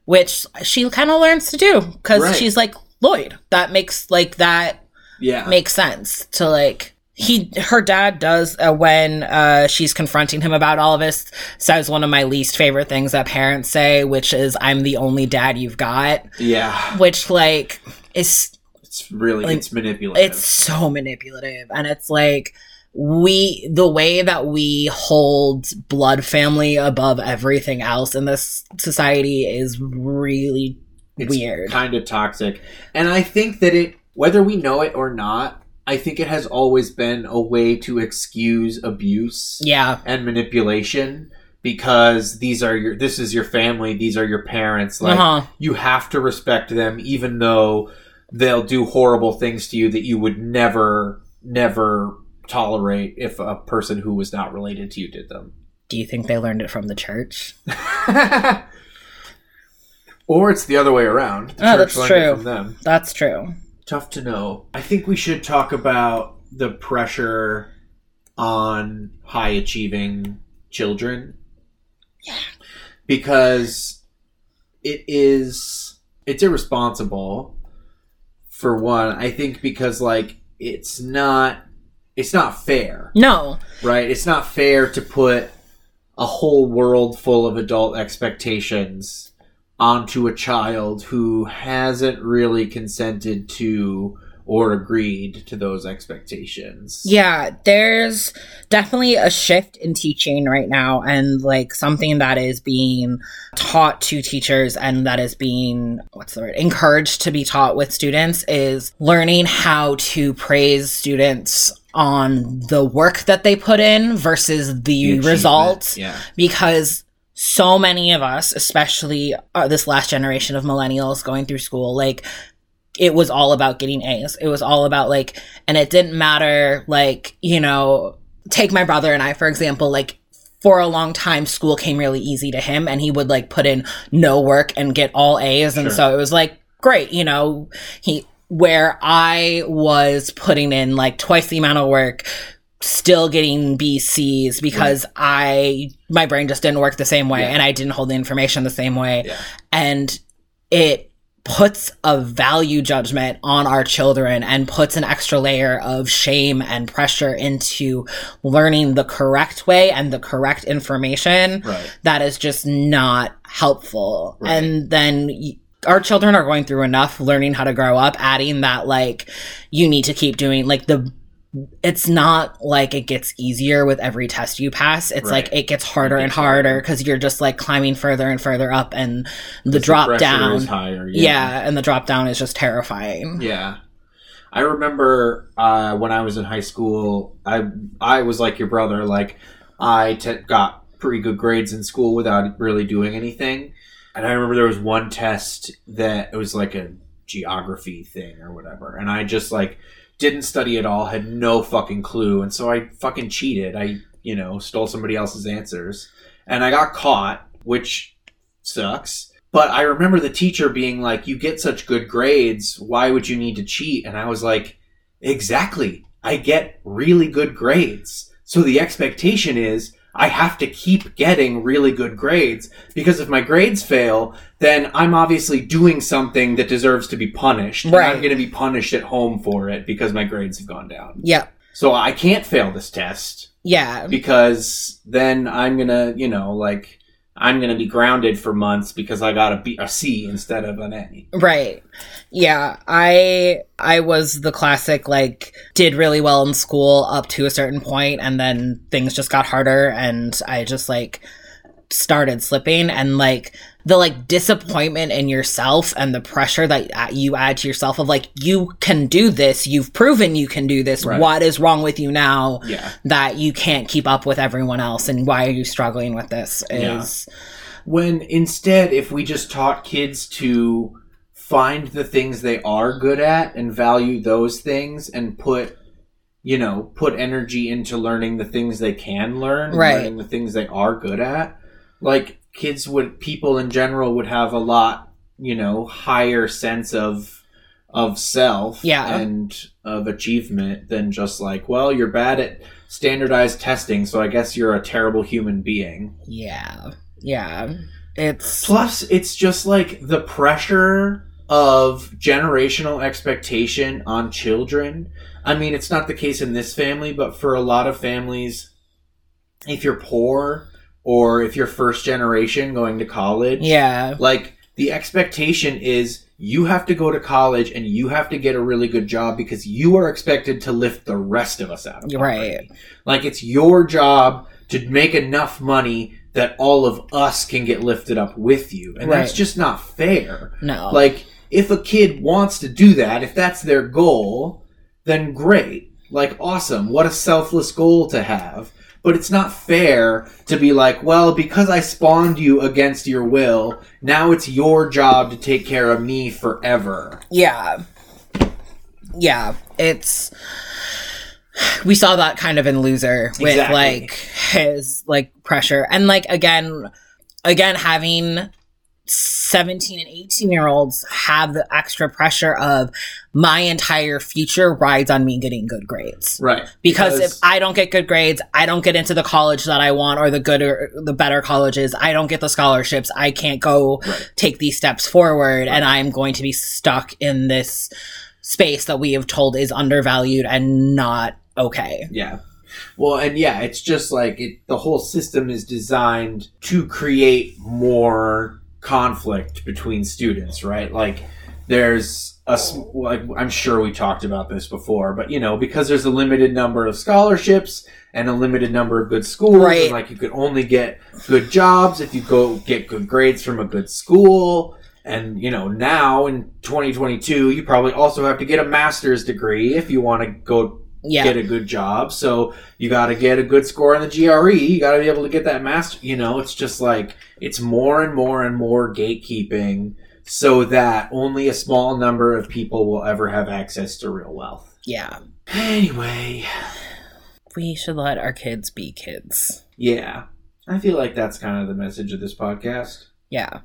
Which she kind of learns to do because Right. she's like Lloyd. That makes like that Yeah. makes sense to like he her dad does uh, when uh she's confronting him about all of this says one of my least favorite things that parents say which is i'm the only dad you've got yeah. which like is It's really, Like, it's manipulative. it's so manipulative and it's like we the way that we hold blood family above everything else in this society is really It's weird kind of toxic. And I think that it, whether we know it or not, I think it has always been a way to excuse abuse yeah and manipulation because these are your, this is your family, these are your parents. Like, uh-huh you have to respect them even though they'll do horrible things to you that you would never, never tolerate if a person who was not related to you did them. do you think they learned it from the church or it's the other way around. The Oh, that's true. From them. that's true Tough to know. I think we should talk about the pressure on high achieving children. Yeah. Because it is it's irresponsible for one. I think because like it's not it's not fair, no right? It's not fair to put a whole world full of adult expectations onto a child who hasn't really consented to or agreed to those expectations. Yeah, there's definitely a shift in teaching right now, and like something that is being taught to teachers and that is being, what's the word, encouraged to be taught with students is learning how to praise students on the work that they put in versus the, The results Yeah. because so many of us, especially uh, this last generation of millennials going through school, like it was all about getting A's. It was all about like, and it didn't matter, like, you know, take my brother and I, for example, like, for a long time, school came really easy to him and he would like put in no work and get all A's. And Sure. so it was like, great, you know, he, where I was putting in like twice the amount of work, still getting B C's because I my brain just didn't work the same way Yeah. and I didn't hold the information the same way. Yeah. And it puts a value judgment on our children and puts an extra layer of shame and pressure into learning the correct way and the correct information Right. that is just not helpful. Right. And then y- our children are going through enough learning how to grow up, adding that like you need to keep doing like the it's not like it gets easier with every test you pass. It's Right. like it gets harder It and gets harder harder. because you're just like climbing further and further up and the drop pressure down. is higher. yeah. and the drop down is just terrifying. Yeah. I remember uh, when I was in high school, I I was like your brother. Like I t- got pretty good grades in school without really doing anything. And I remember there was one test that it was like a geography thing or whatever, and I just like didn't study at all, had no fucking clue, and so I fucking cheated. I you know stole somebody else's answers, and I got caught, which sucks. But I remember the teacher being like, "You get such good grades. Why would you need to cheat?" And I was like, "Exactly. I get really good grades. So the expectation is I have to keep getting really good grades because if my grades fail, then I'm obviously doing something that deserves to be punished. and Right. I'm going to be punished at home for it because my grades have gone down. Yeah. So I can't fail this test Yeah. because then I'm going to, you know, like I'm going to be grounded for months because I got a B a C instead of an A. Right. Yeah, I I was the classic like did really well in school up to a certain point and then things just got harder and I just like started slipping and like the like disappointment in yourself and the pressure that you add to yourself of like you can do this you've proven you can do this Right. what is wrong with you now Yeah. that you can't keep up with everyone else and why are you struggling with this Yeah. is When instead, if we just taught kids to find the things they are good at and value those things and put, you know, put energy into learning the things they can learn, and Right. learning the things they are good at, like kids would, people in general would have a lot, you know, higher sense of of self Yeah. and of achievement than just like, well, you're bad at standardized testing, so I guess you're a terrible human being. yeah yeah it's Plus, it's just like the pressure of generational expectation on children. I mean, it's not the case in this family, but for a lot of families, if you're poor or if you're first generation going to college, yeah like the expectation is you have to go to college and you have to get a really good job because you are expected to lift the rest of us out of poverty. right Like it's your job to make enough money that all of us can get lifted up with you. And that's just not fair. no Like if a kid wants to do that, if that's their goal, then great. Like awesome. What a selfless goal to have. But it's not fair to be like, well, because I spawned you against your will, now it's your job to take care of me forever. Yeah. Yeah, it's we saw that kind of in Loser with Exactly. like his like pressure and like again again having 17 and 18 year olds have the extra pressure of my entire future rides on me getting good grades Right. because if I don't get good grades, I don't get into the college that I want or the good or the better colleges. I don't get the scholarships. I can't go Right. take these steps forward and I'm going to be stuck in this space that we have told is undervalued and not okay. Yeah. Well, and yeah, it's just like it, the whole system is designed to create more conflict between students, right? Like there's a like I'm sure we talked about this before, but you know, because there's a limited number of scholarships and a limited number of good schools, Right. and like you could only get good jobs if you go get good grades from a good school. And you know, now in 2022, you probably also have to get a master's degree if you want to go Yeah. get a good job. So you got to get a good score on the GRE. You got to be able to get that master. You know, it's just like it's more and more and more gatekeeping so that only a small number of people will ever have access to real wealth. yeah. Anyway, We should let our kids be kids. yeah. I feel like that's kind of the message of this podcast. Yeah.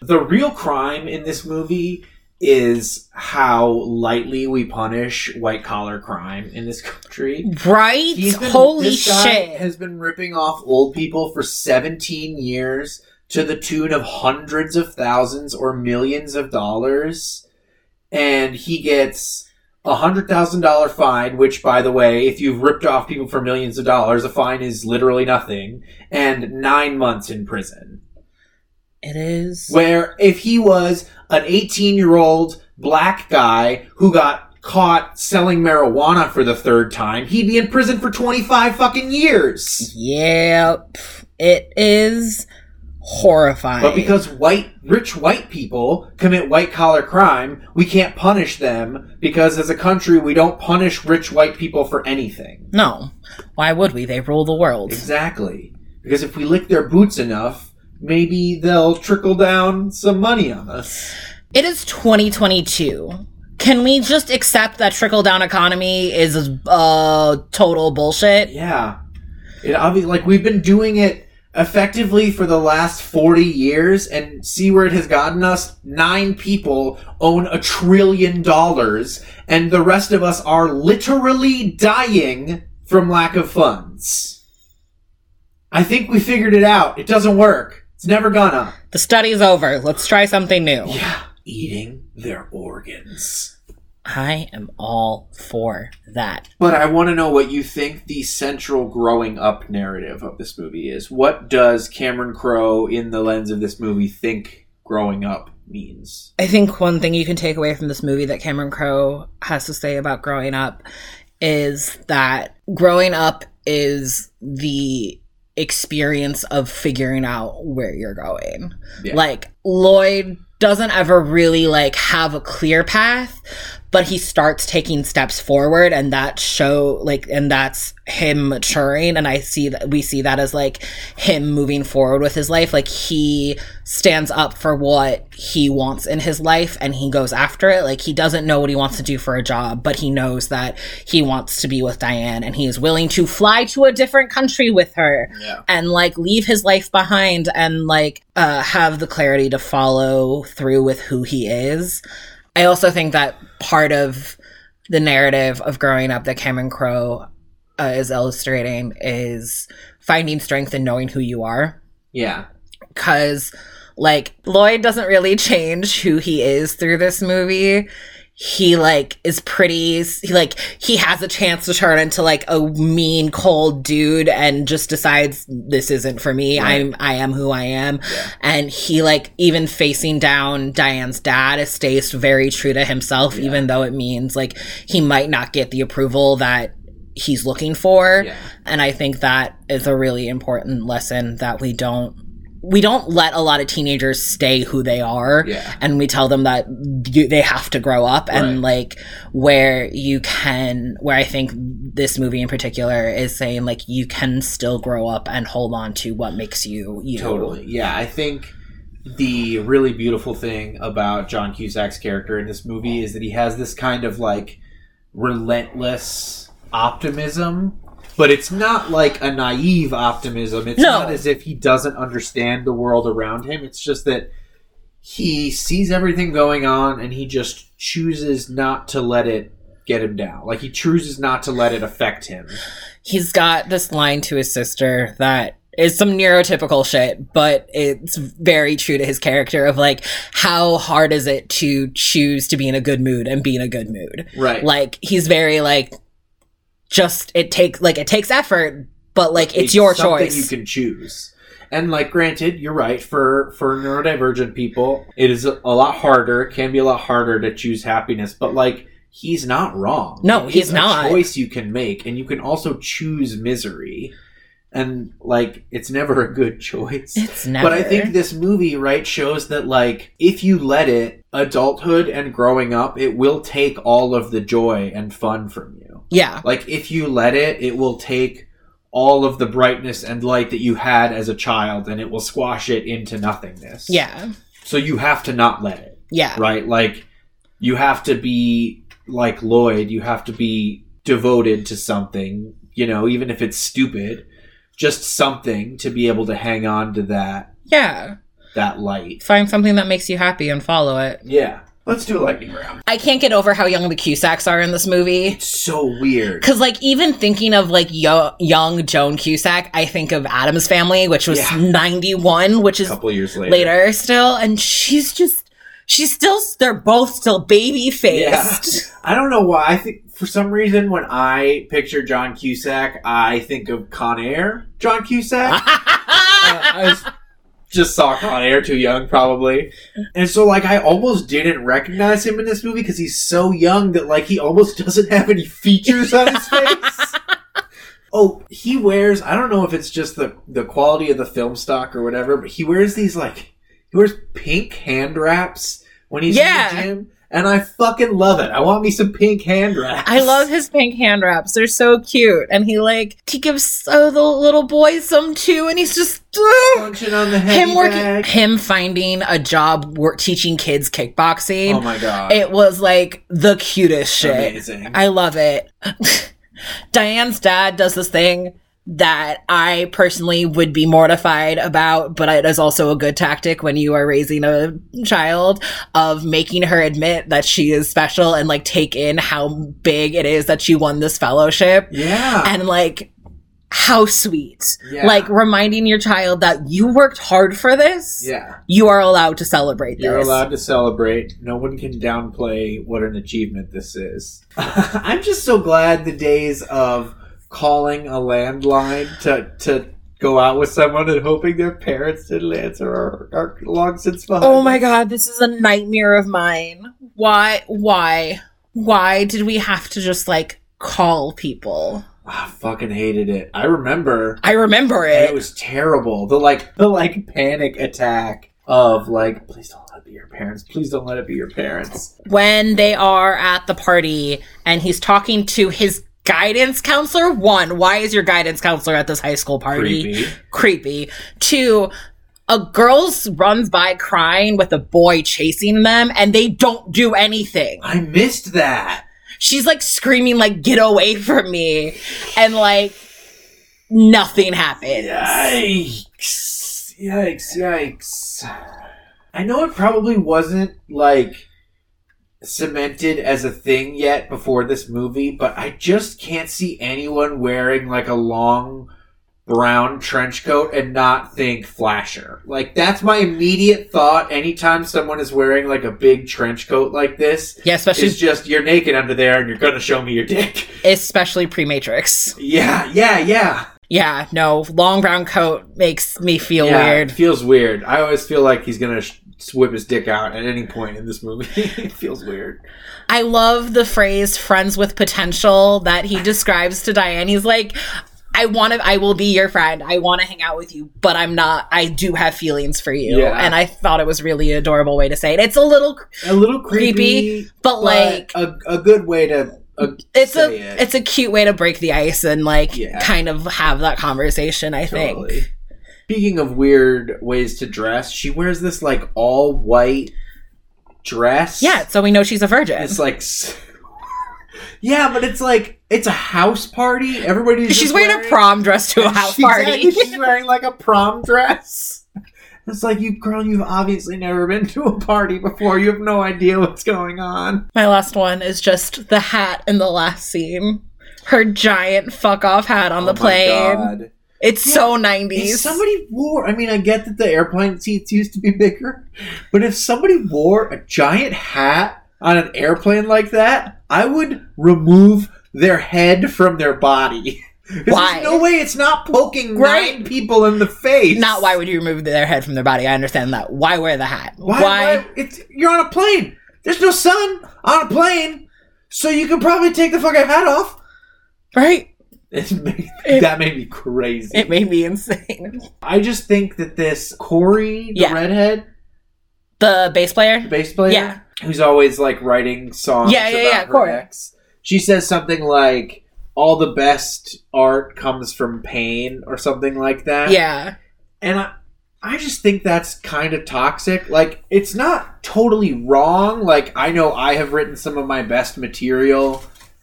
The real crime in this movie is how lightly we punish white collar crime in this country. Right? Been- Holy shit. Has been ripping off old people for 17 years to the tune of hundreds of thousands or millions of dollars, and he gets a hundred thousand dollar fine. Which, by the way, if you've ripped off people for millions of dollars, a fine is literally nothing, and nine months in prison. It is. Where if he was an 18 year old black guy who got caught selling marijuana for the third time, he'd be in prison for 25 fucking years. Yep. It is horrifying. But because white, rich white people commit white collar crime, we can't punish them because as a country we don't punish rich white people for anything. No. Why would we? They rule the world. Exactly. Because if we lick their boots enough, maybe they'll trickle down some money on us. It is 2022. Can we just accept that trickle down economy is uh total bullshit? Yeah. It obvi- like we've been doing it effectively for the last 40 years and see where it has gotten us. Nine people own a trillion dollars and the rest of us are literally dying from lack of funds. I think we figured it out. It doesn't work. It's never gonna. The study's over. Let's try something new. Yeah. Eating their organs. I am all for that. But I want to know what you think the central growing up narrative of this movie is. What does Cameron Crowe, in the lens of this movie, think growing up means? I think one thing you can take away from this movie that Cameron Crowe has to say about growing up is that growing up is the experience of figuring out where you're going. Yeah. Like Lloyd doesn't ever really like have a clear path, but he starts taking steps forward and that show like and that's him maturing and I see that we see that as like him moving forward with his life. Like he stands up for what he wants in his life and he goes after it. Like he doesn't know what he wants to do for a job, but he knows that he wants to be with Diane and he is willing to fly to a different country with her Yeah. and like leave his life behind and like uh have the clarity to follow through with who he is. I also think that part of the narrative of growing up that Cameron Crowe uh, is illustrating is finding strength in knowing who you are Yeah. because like Lloyd doesn't really change who he is through this movie. He like is pretty he like he has a chance to turn into like a mean cold dude and just decides this isn't for me. Right. I'm I am who I am. Yeah. And he like even facing down Diane's dad stays very true to himself Yeah. even though it means like he might not get the approval that he's looking for Yeah. and i think that is a really important lesson that we don't we don't let a lot of teenagers stay who they are Yeah. and we tell them that you, they have to grow up and Right. like where you can where i think this movie in particular is saying like you can still grow up and hold on to what makes you you Totally. Yeah, I think the really beautiful thing about John Cusack's character in this movie is that he has this kind of like relentless optimism, but it's not like a naive optimism. It's No. not as if he doesn't understand the world around him. It's just that he sees everything going on and he just chooses not to let it get him down. Like he chooses not to let it affect him. he's got this line to his sister that is some neurotypical shit, but it's very true to his character of like, how hard is it to choose to be in a good mood and be in a good mood? Right. Like, he's very like, just, it takes, like, it takes effort, but like, it's, your choice. You can choose. And like, granted, you're right. For for neurodivergent people, it is a, lot harder. Can be a lot harder to choose happiness. But like, he's not wrong. No, It's he's a not. Choice you can make, and you can also choose misery. And like, it's never a good choice. it's never. But I think this movie, right, shows that like if you let it, adulthood and growing up, it will take all of the joy and fun from you. yeah. Like if you let it, it will take all of the brightness and light that you had as a child and it will squash it into nothingness. Yeah. So you have to not let it, Yeah. right? Like you have to be like Lloyd, you have to be devoted to something, you know, even if it's stupid, just something to be able to hang on to that Yeah. that light. Find something that makes you happy and follow it. Yeah. Let's do a lightning round. I can't get over how young the Cusacks are in this movie. It's so weird. Cause like even thinking of like yo- young Joan Cusack, I think of Addams Family, which was Yeah. ninety one, which is A couple years later. later still, and she's just she's still they're both still baby faced. I don't know why. I think for some reason when I picture John Cusack, I think of Con Air. John Cusack. Uh, I was- just saw Con Air too young, probably, and so like I almost didn't recognize him in this movie because he's so young that like he almost doesn't have any features on his face. Oh, he wears. I don't know if it's just the the quality of the film stock or whatever, but he wears these like he wears pink hand wraps when he's Yeah. in the gym, and I fucking love it. I want me some pink hand wraps. I love his pink hand wraps. They're so cute. And he like he gives uh, the little boy some too and he's just uh, punching on the heavy him working bag. him finding a job work teaching kids kickboxing. Oh my god! It was like the cutest shit. Amazing. I love it. Diane's dad does this thing that I personally would be mortified about, but it is also a good tactic when you are raising a child of making her admit that she is special and like take in how big it is that she won this fellowship yeah. and like how sweet. Yeah. Like reminding your child that you worked hard for this. yeah. You are allowed to celebrate You're this. allowed to celebrate. No one can downplay what an achievement this is. I'm just so glad the days of calling a landline to to go out with someone and hoping their parents didn't answer are, are long since behind. Oh my god, this is a nightmare of mine. Why why why did we have to just like call people? Ah, I fucking hated it. I remember I remember it. it was terrible. The like the like panic attack of like, please don't let it be your parents. Please don't let it be your parents. when they are at the party and he's talking to his guidance counselor. One, why is your guidance counselor at this high school party? Creepy. Creepy. Two, a girl runs by crying with a boy chasing them and they don't do anything. I missed that. She's like screaming like get away from me and like nothing happens. Yikes. Yikes, yikes. I know it probably wasn't like cemented as a thing yet before this movie, but I just can't see anyone wearing like a long brown trench coat and not think flasher. Like that's my immediate thought anytime someone is wearing like a big trench coat like this. Yeah, especially It's just you're naked under there and you're gonna show me your dick. especially pre-matrix. Yeah, yeah, yeah. Yeah, no, long brown coat makes me feel yeah, weird. It feels weird. I always feel like he's gonna sh- whip his dick out at any point in this movie. it feels weird. I love the phrase friends with potential that he describes to Diane. He's like, I want to, I will be your friend. I want to hang out with you, but I'm not, I do have feelings for you. Yeah. And I thought it was really an adorable way to say it. It's a little, A little creepy, Creepy, but, like, a, a good way to. Uh, it's a, it. it's a cute way to break the ice and like Yeah. kind of have that conversation, I think. Speaking of weird ways to dress, she wears this like all white dress. Yeah. So we know she's a virgin. It's like. Yeah, but it's like it's a house party. Everybody's she's just wearing, a prom dress to a house She's- party. She's wearing like a prom dress. It's like you, girl. You've obviously never been to a party before. You have no idea what's going on. My last one is just the hat in the last scene. Her giant fuck off hat on oh the Oh my plane. God. It's Yeah, so If 90s. somebody wore, I mean, I get that the airplane seats used to be bigger, but if somebody wore a giant hat on an airplane like that, I would remove their head from their body. Why? There's no way it's not poking Right. nine people in the face. Not why would you remove their head from their body? I understand that. Why wear the hat? Why? Why? why- It's you're on a plane. There's no sun on a plane, so you can probably take the fucking hat off. Right? It made, It- that made me crazy. It made me insane. I just think that this Corey, the Yeah. redhead, The bass player? the bass player, Yeah. who's always like writing songs Yeah, yeah, about yeah, her Corey. ex. She says something like, "All the best art comes from pain," or something like that. Yeah. and I, I just think that's kind of toxic. Like, it's not totally wrong. Like, I know I have written some of my best material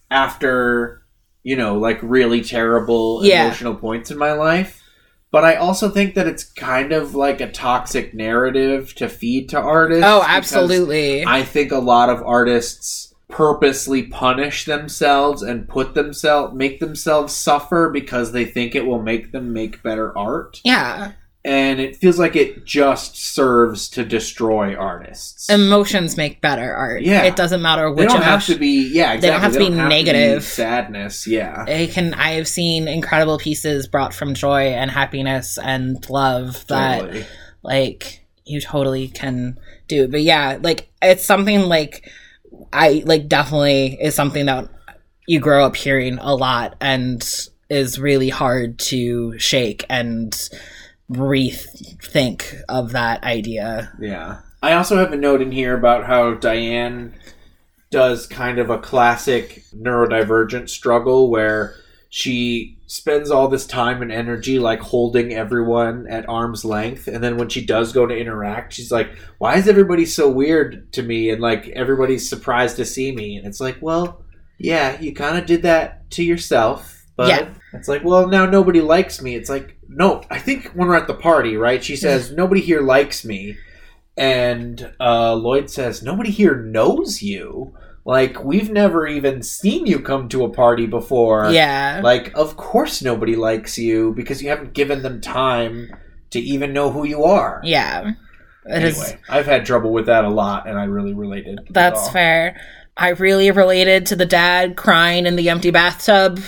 after, you know, like really terrible Yeah. emotional points in my life. But I also think that it's kind of like a toxic narrative to feed to artists. Oh, absolutely. I think a lot of artists purposely punish themselves and put themselves make themselves suffer because they think it will make them make better art yeah. And it feels like it just serves to destroy artists. Emotions make better art. Yeah. It doesn't matter which. they don't have to be yeah, exactly. They don't have to be negative. sadness, yeah. it can I have seen incredible pieces brought from joy and happiness and love that Totally. like you totally can do but yeah like it's something like i like definitely is something that you grow up hearing a lot and is really hard to shake and rethink of that idea Yeah. I also have a note in here about how Diane does kind of a classic neurodivergent struggle where she spends all this time and energy like holding everyone at arm's length and then when she does go to interact she's like why is everybody so weird to me and like everybody's surprised to see me and it's like well yeah you kind of did that to yourself but Yeah. it's like well now nobody likes me it's like no i think when we're at the party right she says nobody here likes me and uh, Lloyd says, Nobody here knows you. Like, we've never even seen you come to a party before. yeah Like, of course nobody likes you because you haven't given them time to even know who you are. yeah It is- anyway, I've had trouble with that a lot and I really related. that's fair i really related to the dad crying in the empty bathtub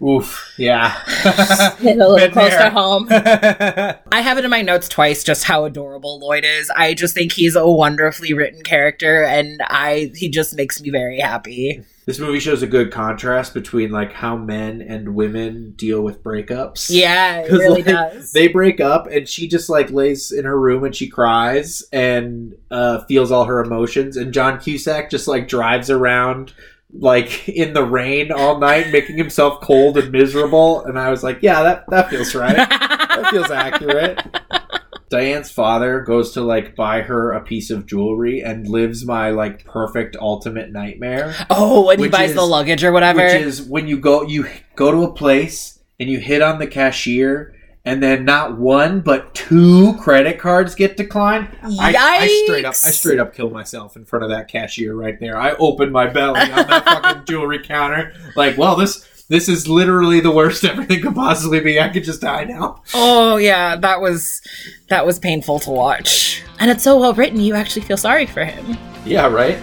Oof. Yeah. Hit a little Been close there. to home. I have it in my notes twice just how adorable Lloyd is. I just think he's a wonderfully written character and I he just makes me very happy. this movie shows a good contrast between like how men and women deal with breakups. Yeah, it 'Cause, really like, does. They break up and she just like lays in her room and she cries and uh, feels all her emotions. And John Cusack just like drives around like in the rain all night, making himself cold and miserable. And I was like, yeah, that, that feels right. that feels accurate. Diane's father goes to like buy her a piece of jewelry and lives my like perfect ultimate nightmare. oh, when he buys is- the luggage or whatever. Which is when you go you go to a place and you hit on the cashier and then not one but two credit cards get declined. I, I straight up I straight up killed myself in front of that cashier right there. I opened my belly on that fucking jewelry counter. Like, well this this is literally the worst everything could possibly be. I could just die now. Oh yeah, that was that was painful to watch. And it's so well written, you actually feel sorry for him. Yeah, right?